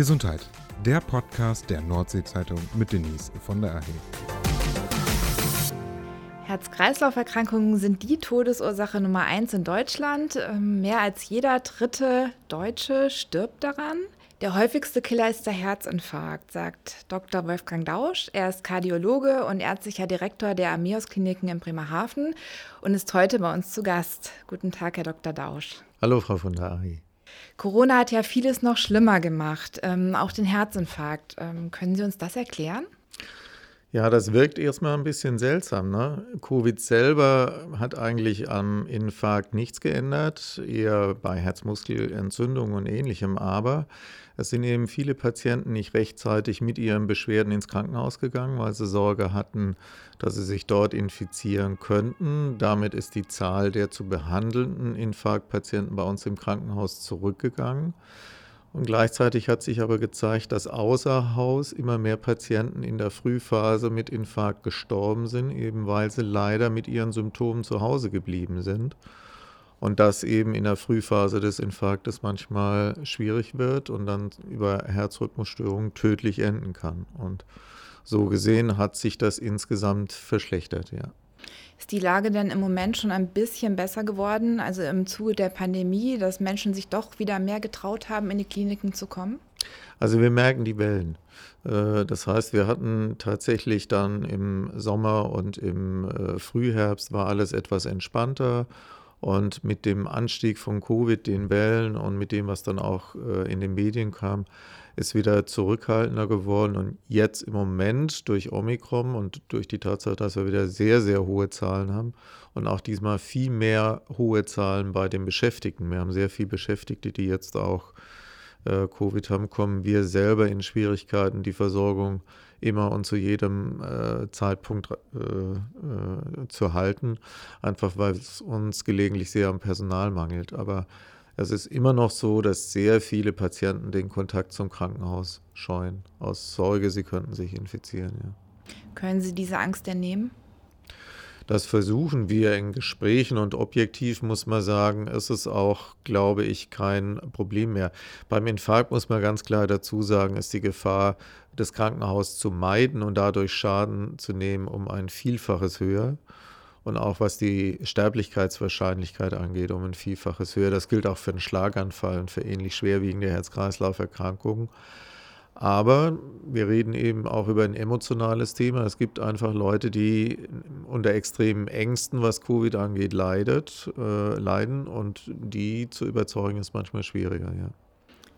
Gesundheit, der Podcast der Nordsee-Zeitung mit Denise von der AHE. Herz-Kreislauf-Erkrankungen sind die Todesursache Nummer eins in Deutschland. Ähm, mehr als jeder dritte Deutsche stirbt daran. Der häufigste Killer ist der Herzinfarkt, sagt Dr. Wolfgang Dausch. Er ist Kardiologe und ärztlicher Direktor der Amios-Kliniken in Bremerhaven und ist heute bei uns zu Gast. Guten Tag, Herr Dr. Dausch. Hallo, Frau von der AHE. Corona hat ja vieles noch schlimmer gemacht, ähm, auch den Herzinfarkt. Ähm, können Sie uns das erklären? Ja, das wirkt erstmal ein bisschen seltsam. Ne? Covid selber hat eigentlich am Infarkt nichts geändert, eher bei Herzmuskelentzündung und ähnlichem. Aber es sind eben viele Patienten nicht rechtzeitig mit ihren Beschwerden ins Krankenhaus gegangen, weil sie Sorge hatten, dass sie sich dort infizieren könnten. Damit ist die Zahl der zu behandelnden Infarktpatienten bei uns im Krankenhaus zurückgegangen. Und gleichzeitig hat sich aber gezeigt, dass außer Haus immer mehr Patienten in der Frühphase mit Infarkt gestorben sind, eben weil sie leider mit ihren Symptomen zu Hause geblieben sind. Und das eben in der Frühphase des Infarktes manchmal schwierig wird und dann über Herzrhythmusstörungen tödlich enden kann. Und so gesehen hat sich das insgesamt verschlechtert, ja. Ist die Lage denn im Moment schon ein bisschen besser geworden? Also im Zuge der Pandemie, dass Menschen sich doch wieder mehr getraut haben, in die Kliniken zu kommen? Also wir merken die Wellen. Äh, das heißt, wir hatten tatsächlich dann im Sommer und im äh, Frühherbst war alles etwas entspannter. Und mit dem Anstieg von Covid, den Wellen und mit dem, was dann auch äh, in den Medien kam, ist wieder zurückhaltender geworden. Und jetzt im Moment durch Omikron und durch die Tatsache, dass wir wieder sehr, sehr hohe Zahlen haben und auch diesmal viel mehr hohe Zahlen bei den Beschäftigten. Wir haben sehr viele Beschäftigte, die jetzt auch äh, Covid haben, kommen wir selber in Schwierigkeiten, die Versorgung immer und zu jedem äh, Zeitpunkt äh, äh zu halten, einfach weil es uns gelegentlich sehr am Personal mangelt. Aber es ist immer noch so, dass sehr viele Patienten den Kontakt zum Krankenhaus scheuen, aus Sorge, sie könnten sich infizieren. Ja. Können Sie diese Angst denn nehmen? Das versuchen wir in Gesprächen und objektiv muss man sagen, ist es auch, glaube ich, kein Problem mehr. Beim Infarkt muss man ganz klar dazu sagen, ist die Gefahr, das Krankenhaus zu meiden und dadurch Schaden zu nehmen, um ein Vielfaches höher und auch was die Sterblichkeitswahrscheinlichkeit angeht, um ein Vielfaches höher. Das gilt auch für einen Schlaganfall und für ähnlich schwerwiegende Herz-Kreislauf-Erkrankungen. Aber wir reden eben auch über ein emotionales Thema. Es gibt einfach Leute, die unter extremen Ängsten, was Covid angeht, leidet, äh, leiden und die zu überzeugen ist manchmal schwieriger, ja.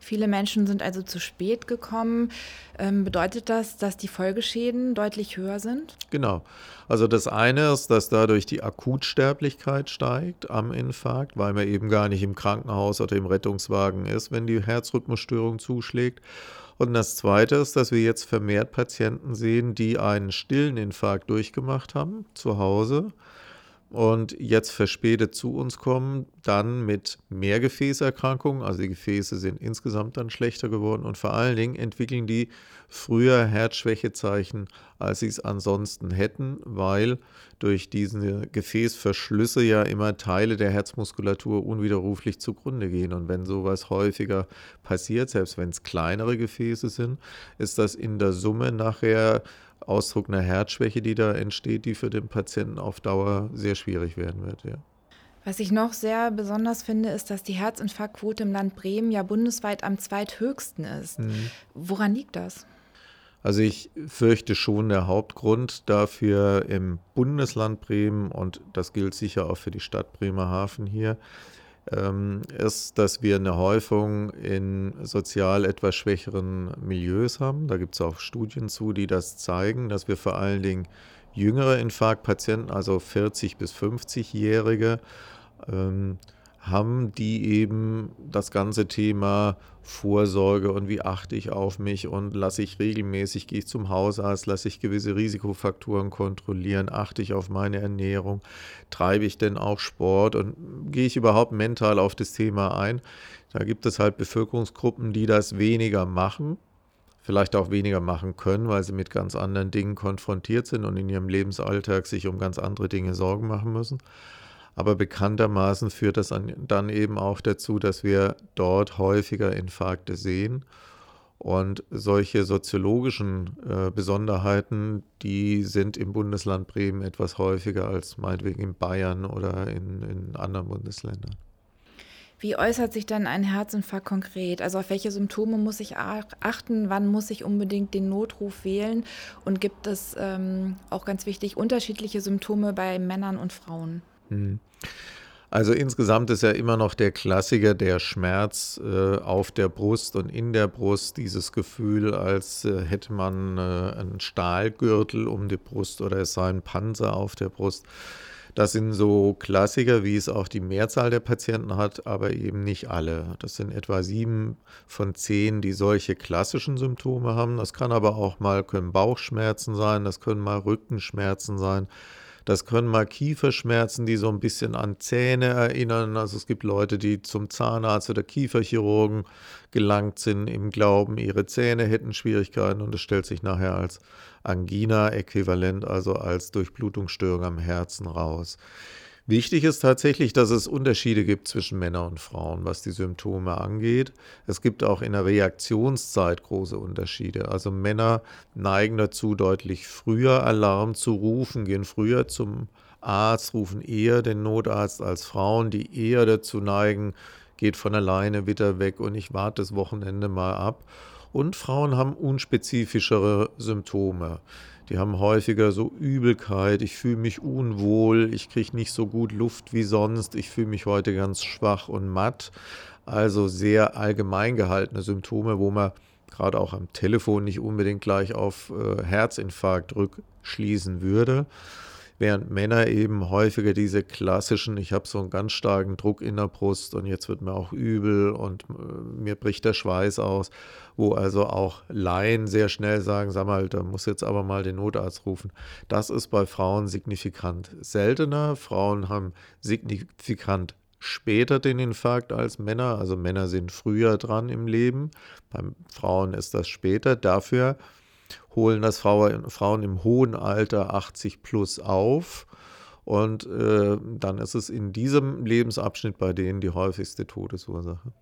Viele Menschen sind also zu spät gekommen. Ähm, bedeutet das, dass die Folgeschäden deutlich höher sind? Genau. Also das eine ist, dass dadurch die Akutsterblichkeit steigt am Infarkt, weil man eben gar nicht im Krankenhaus oder im Rettungswagen ist, wenn die Herzrhythmusstörung zuschlägt. Und das Zweite ist, dass wir jetzt vermehrt Patienten sehen, die einen stillen Infarkt durchgemacht haben zu Hause und jetzt verspätet zu uns kommen, dann mit mehr Gefäßerkrankungen, also die Gefäße sind insgesamt dann schlechter geworden und vor allen Dingen entwickeln die früher Herzschwächezeichen, als sie es ansonsten hätten, weil durch diese Gefäßverschlüsse ja immer Teile der Herzmuskulatur unwiderruflich zugrunde gehen. Und wenn sowas häufiger passiert, selbst wenn es kleinere Gefäße sind, ist das in der Summe nachher Ausdruck einer Herzschwäche, die da entsteht, die für den Patienten auf Dauer sehr schwierig werden wird. Ja. Was ich noch sehr besonders finde, ist, dass die Herzinfarktquote im Land Bremen ja bundesweit am zweithöchsten ist. Mhm. Woran liegt das? Also ich fürchte schon, der Hauptgrund dafür im Bundesland Bremen, und das gilt sicher auch für die Stadt Bremerhaven hier, ist, dass wir eine Häufung in sozial etwas schwächeren Milieus haben. Da gibt es auch Studien zu, die das zeigen, dass wir vor allen Dingen jüngere Infarktpatienten, also 40 bis 50-Jährige, ähm, haben, die eben das ganze Thema Vorsorge und wie achte ich auf mich und lasse ich regelmäßig, gehe ich zum Hausarzt, lasse ich gewisse Risikofaktoren kontrollieren, achte ich auf meine Ernährung, treibe ich denn auch Sport und gehe ich überhaupt mental auf das Thema ein. Da gibt es halt Bevölkerungsgruppen, die das weniger machen, vielleicht auch weniger machen können, weil sie mit ganz anderen Dingen konfrontiert sind und in ihrem Lebensalltag sich um ganz andere Dinge Sorgen machen müssen. Aber bekanntermaßen führt das dann eben auch dazu, dass wir dort häufiger Infarkte sehen. Und solche soziologischen äh, Besonderheiten, die sind im Bundesland Bremen etwas häufiger als meinetwegen in Bayern oder in, in anderen Bundesländern. Wie äußert sich dann ein Herzinfarkt konkret? Also auf welche Symptome muss ich achten? Wann muss ich unbedingt den Notruf wählen? Und gibt es ähm, auch ganz wichtig unterschiedliche Symptome bei Männern und Frauen? Hm. Also insgesamt ist ja immer noch der Klassiker der Schmerz äh, auf der Brust und in der Brust, dieses Gefühl, als äh, hätte man äh, einen Stahlgürtel um die Brust oder es sei ein Panzer auf der Brust. Das sind so Klassiker, wie es auch die Mehrzahl der Patienten hat, aber eben nicht alle. Das sind etwa sieben von zehn, die solche klassischen Symptome haben. Das kann aber auch mal können Bauchschmerzen sein, das können mal Rückenschmerzen sein. Das können mal Kieferschmerzen, die so ein bisschen an Zähne erinnern. Also es gibt Leute, die zum Zahnarzt oder Kieferchirurgen gelangt sind im Glauben, ihre Zähne hätten Schwierigkeiten und es stellt sich nachher als Angina-Äquivalent, also als Durchblutungsstörung am Herzen raus. Wichtig ist tatsächlich, dass es Unterschiede gibt zwischen Männern und Frauen, was die Symptome angeht. Es gibt auch in der Reaktionszeit große Unterschiede. Also Männer neigen dazu, deutlich früher Alarm zu rufen, gehen früher zum Arzt, rufen eher den Notarzt als Frauen, die eher dazu neigen, geht von alleine wieder weg und ich warte das Wochenende mal ab. Und Frauen haben unspezifischere Symptome. Die haben häufiger so Übelkeit, ich fühle mich unwohl, ich kriege nicht so gut Luft wie sonst, ich fühle mich heute ganz schwach und matt. Also sehr allgemein gehaltene Symptome, wo man gerade auch am Telefon nicht unbedingt gleich auf äh, Herzinfarkt rückschließen würde während Männer eben häufiger diese klassischen, ich habe so einen ganz starken Druck in der Brust und jetzt wird mir auch übel und äh, mir bricht der Schweiß aus, wo also auch Laien sehr schnell sagen, sag mal, da muss jetzt aber mal den Notarzt rufen. Das ist bei Frauen signifikant seltener. Frauen haben signifikant später den Infarkt als Männer. Also Männer sind früher dran im Leben. Bei Frauen ist das später. Dafür holen das Frauen, Frauen im hohen Alter 80 plus auf. Und äh, dann ist es in diesem Lebensabschnitt bei denen die häufigste Todesursache.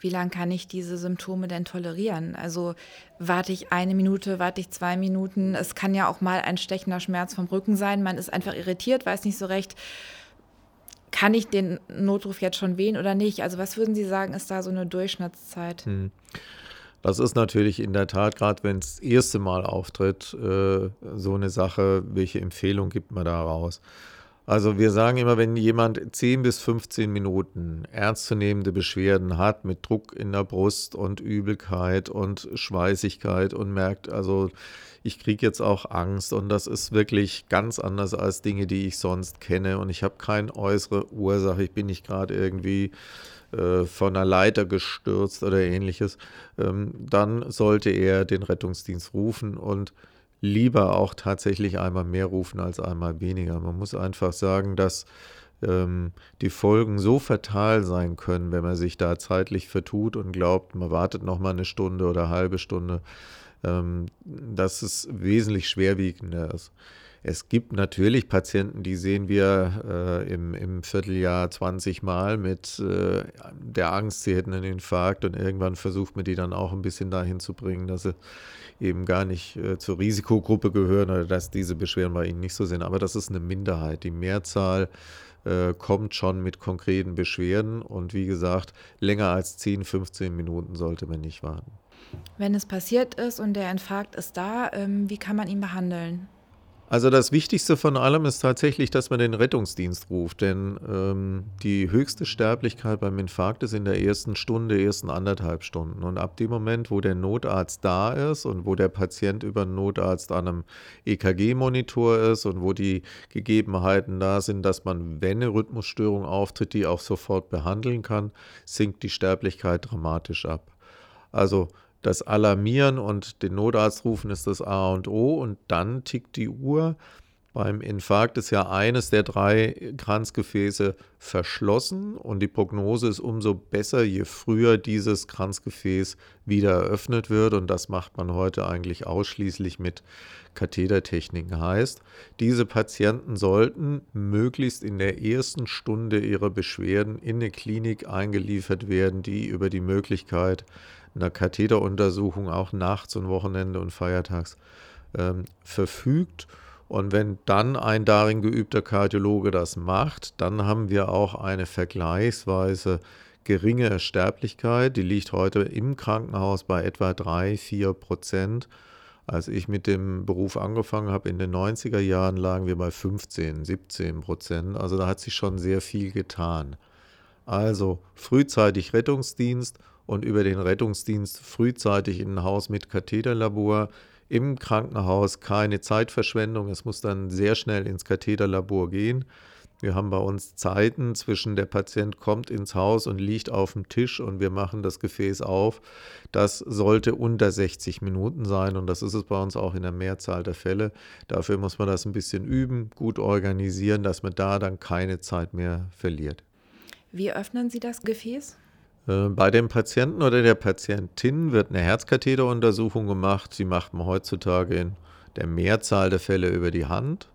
Wie lange kann ich diese Symptome denn tolerieren? Also warte ich eine Minute, warte ich zwei Minuten? Es kann ja auch mal ein stechender Schmerz vom Rücken sein. Man ist einfach irritiert, weiß nicht so recht, kann ich den Notruf jetzt schon wählen oder nicht? Also was würden Sie sagen, ist da so eine Durchschnittszeit? Hm. Das ist natürlich in der Tat, gerade wenn es das erste Mal auftritt, äh, so eine Sache, welche Empfehlung gibt man da raus? Also wir sagen immer, wenn jemand 10 bis 15 Minuten ernstzunehmende Beschwerden hat mit Druck in der Brust und Übelkeit und Schweißigkeit und merkt, also ich kriege jetzt auch Angst und das ist wirklich ganz anders als Dinge, die ich sonst kenne und ich habe keine äußere Ursache, ich bin nicht gerade irgendwie äh, von einer Leiter gestürzt oder ähnliches, ähm, dann sollte er den Rettungsdienst rufen und lieber auch tatsächlich einmal mehr rufen als einmal weniger. Man muss einfach sagen, dass ähm, die Folgen so fatal sein können, wenn man sich da zeitlich vertut und glaubt, man wartet noch mal eine Stunde oder eine halbe Stunde, ähm, dass es wesentlich schwerwiegender ist. Es gibt natürlich Patienten, die sehen wir äh, im, im, Vierteljahr 20 Mal mit äh, der Angst, sie hätten einen Infarkt und irgendwann versucht man die dann auch ein bisschen dahin zu bringen, dass sie eben gar nicht äh, zur Risikogruppe gehören oder dass diese Beschwerden bei ihnen nicht so sind. Aber das ist eine Minderheit. Die Mehrzahl äh, kommt schon mit konkreten Beschwerden und wie gesagt, länger als 10, 15 Minuten sollte man nicht warten. Wenn es passiert ist und der Infarkt ist da, ähm, wie kann man ihn behandeln? Also das Wichtigste von allem ist tatsächlich, dass man den Rettungsdienst ruft, denn ähm, die höchste Sterblichkeit beim Infarkt ist in der ersten Stunde, ersten anderthalb Stunden. Und ab dem Moment, wo der Notarzt da ist und wo der Patient über einen Notarzt an einem EKG-Monitor ist und wo die Gegebenheiten da sind, dass man, wenn eine Rhythmusstörung auftritt, die auch sofort behandeln kann, sinkt die Sterblichkeit dramatisch ab. Also das Alarmieren und den Notarzt rufen ist das A und O und dann tickt die Uhr. Beim Infarkt ist ja eines der drei Kranzgefäße verschlossen und die Prognose ist umso besser, je früher dieses Kranzgefäß wieder eröffnet wird. Und das macht man heute eigentlich ausschließlich mit Kathetertechniken. Heißt, diese Patienten sollten möglichst in der ersten Stunde ihrer Beschwerden in eine Klinik eingeliefert werden, die über die Möglichkeit einer Katheteruntersuchung auch nachts und Wochenende und feiertags ähm, verfügt. Und wenn dann ein darin geübter Kardiologe das macht, dann haben wir auch eine vergleichsweise geringe Sterblichkeit. Die liegt heute im Krankenhaus bei etwa 3, 4 Prozent. Als ich mit dem Beruf angefangen habe in den 90er Jahren, lagen wir bei 15, 17 Prozent. Also da hat sich schon sehr viel getan. Also frühzeitig Rettungsdienst und über den Rettungsdienst frühzeitig in ein Haus mit Katheterlabor im Krankenhaus keine Zeitverschwendung. Es muss dann sehr schnell ins Katheterlabor gehen. Wir haben bei uns Zeiten zwischen der Patient kommt ins Haus und liegt auf dem Tisch und wir machen das Gefäß auf. Das sollte unter 60 Minuten sein und das ist es bei uns auch in der Mehrzahl der Fälle. Dafür muss man das ein bisschen üben, gut organisieren, dass man da dann keine Zeit mehr verliert. Wie öffnen Sie das Gefäß? Äh, bei dem Patienten oder der Patientin wird eine Herzkatheteruntersuchung gemacht. Sie macht man heutzutage in der Mehrzahl der Fälle über die Hand,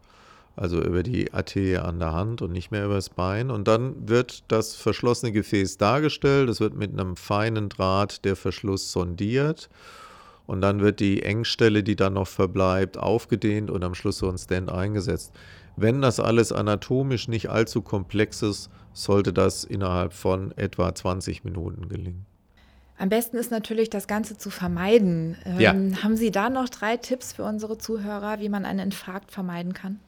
also über die Arterie an der Hand und nicht mehr über das Bein. Und dann wird das verschlossene Gefäß dargestellt. Es wird mit einem feinen Draht der Verschluss sondiert. Und dann wird die Engstelle, die dann noch verbleibt, aufgedehnt und am Schluss so ein Stand eingesetzt. Wenn das alles anatomisch nicht allzu komplex ist, sollte das innerhalb von etwa 20 Minuten gelingen. Am besten ist natürlich, das Ganze zu vermeiden. Ähm, ja. Haben Sie da noch drei Tipps für unsere Zuhörer, wie man einen Infarkt vermeiden kann?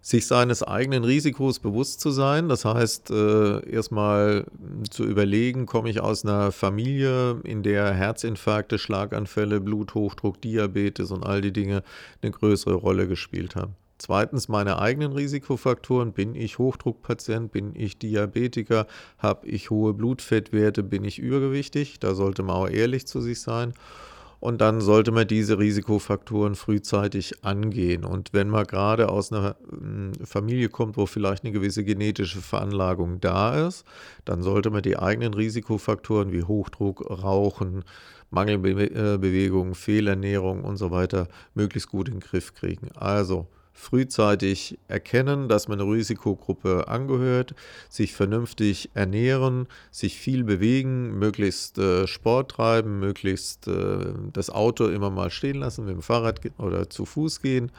Sich seines eigenen Risikos bewusst zu sein, das heißt äh, erstmal zu überlegen, komme ich aus einer Familie, in der Herzinfarkte, Schlaganfälle, Bluthochdruck, Diabetes und all die Dinge eine größere Rolle gespielt haben. Zweitens meine eigenen Risikofaktoren. Bin ich Hochdruckpatient? Bin ich Diabetiker? Habe ich hohe Blutfettwerte? Bin ich übergewichtig? Da sollte man auch ehrlich zu sich sein. Und dann sollte man diese Risikofaktoren frühzeitig angehen. Und wenn man gerade aus einer hm, Familie kommt, wo vielleicht eine gewisse genetische Veranlagung da ist, dann sollte man die eigenen Risikofaktoren wie Hochdruck, Rauchen, Mangelbewegung, Fehlernährung und so weiter möglichst gut in den Griff kriegen. Also frühzeitig erkennen, dass man eine Risikogruppe angehört, sich vernünftig ernähren, sich viel bewegen, möglichst äh, Sport treiben, möglichst äh, das Auto immer mal stehen lassen, mit dem Fahrrad oder zu Fuß gehen.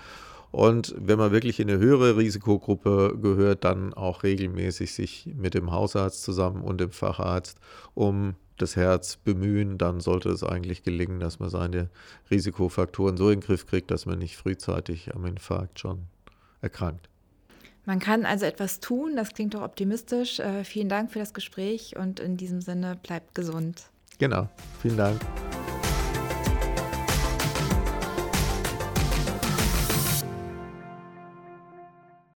Und wenn man wirklich in eine höhere Risikogruppe gehört, dann auch regelmäßig sich mit dem Hausarzt zusammen und dem Facharzt um das Herz bemühen, dann sollte es eigentlich gelingen, dass man seine Risikofaktoren so in den Griff kriegt, dass man nicht frühzeitig am Infarkt schon erkrankt. Man kann also etwas tun, das klingt doch optimistisch. Äh, vielen Dank für das Gespräch und in diesem Sinne bleibt gesund. Genau, vielen Dank.